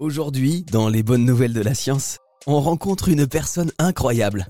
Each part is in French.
Aujourd'hui, dans les bonnes nouvelles de la science, on rencontre une personne incroyable.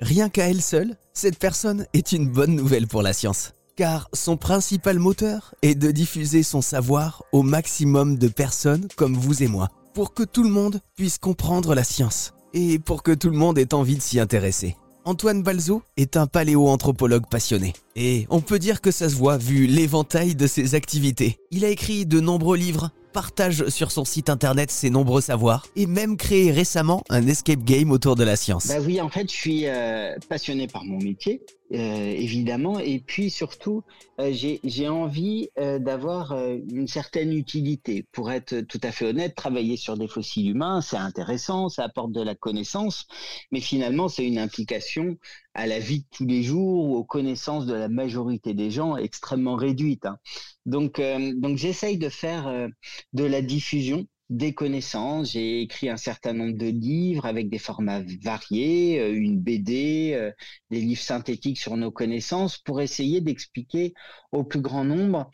Rien qu'à elle seule, cette personne est une bonne nouvelle pour la science. Car son principal moteur est de diffuser son savoir au maximum de personnes comme vous et moi, pour que tout le monde puisse comprendre la science et pour que tout le monde ait envie de s'y intéresser. Antoine Balzo est un paléoanthropologue passionné. Et on peut dire que ça se voit vu l'éventail de ses activités. Il a écrit de nombreux livres, partage sur son site internet ses nombreux savoirs et même créé récemment un escape game autour de la science. Bah oui, en fait, je suis euh, passionné par mon métier, évidemment, et puis surtout, euh, j'ai envie d'avoir une certaine utilité. Pour être tout à fait honnête, travailler sur des fossiles humains, c'est intéressant, ça apporte de la connaissance, mais finalement, c'est une implication à la vie de tous les jours ou aux connaissances de la majorité des gens extrêmement réduite. Hein. Donc, euh, donc j'essaye de faire euh, de la diffusion des connaissances. J'ai écrit un certain nombre de livres avec des formats variés, euh, une BD, des livres synthétiques sur nos connaissances pour essayer d'expliquer au plus grand nombre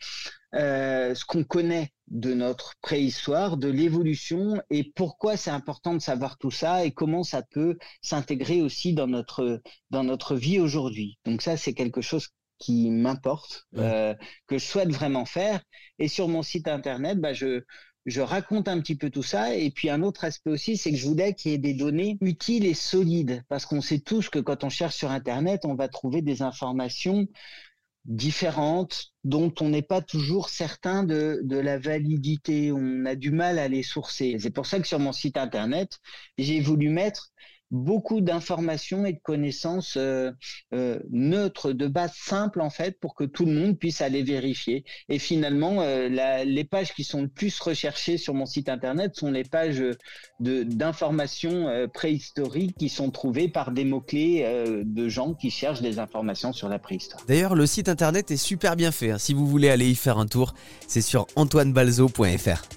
ce qu'on connaît de notre préhistoire, de l'évolution et pourquoi c'est important de savoir tout ça et comment ça peut s'intégrer aussi dans notre dans notre vie aujourd'hui. Donc ça c'est quelque chose qui m'importe, euh, que je souhaite vraiment faire. Et sur mon site internet, bah, je je raconte un petit peu tout ça. Et puis un autre aspect aussi, c'est que je voulais qu'il y ait des données utiles et solides, parce qu'on sait tous que quand on cherche sur Internet, on va trouver des informations différentes dont on n'est pas toujours certain de, de, la validité. On a du mal à les sourcer. C'est pour ça que sur mon site internet, j'ai voulu mettre beaucoup d'informations et de connaissances euh, euh, neutres, de base simple en fait, pour que tout le monde puisse aller vérifier. Et finalement, euh, les pages qui sont le plus recherchées sur mon site internet sont les pages d'informations préhistoriques qui sont trouvées par des mots-clés de gens qui cherchent des informations sur la préhistoire. D'ailleurs, le site internet est super bien fait. Hein. Si vous voulez aller y faire un tour, c'est sur antoinebalzo.fr.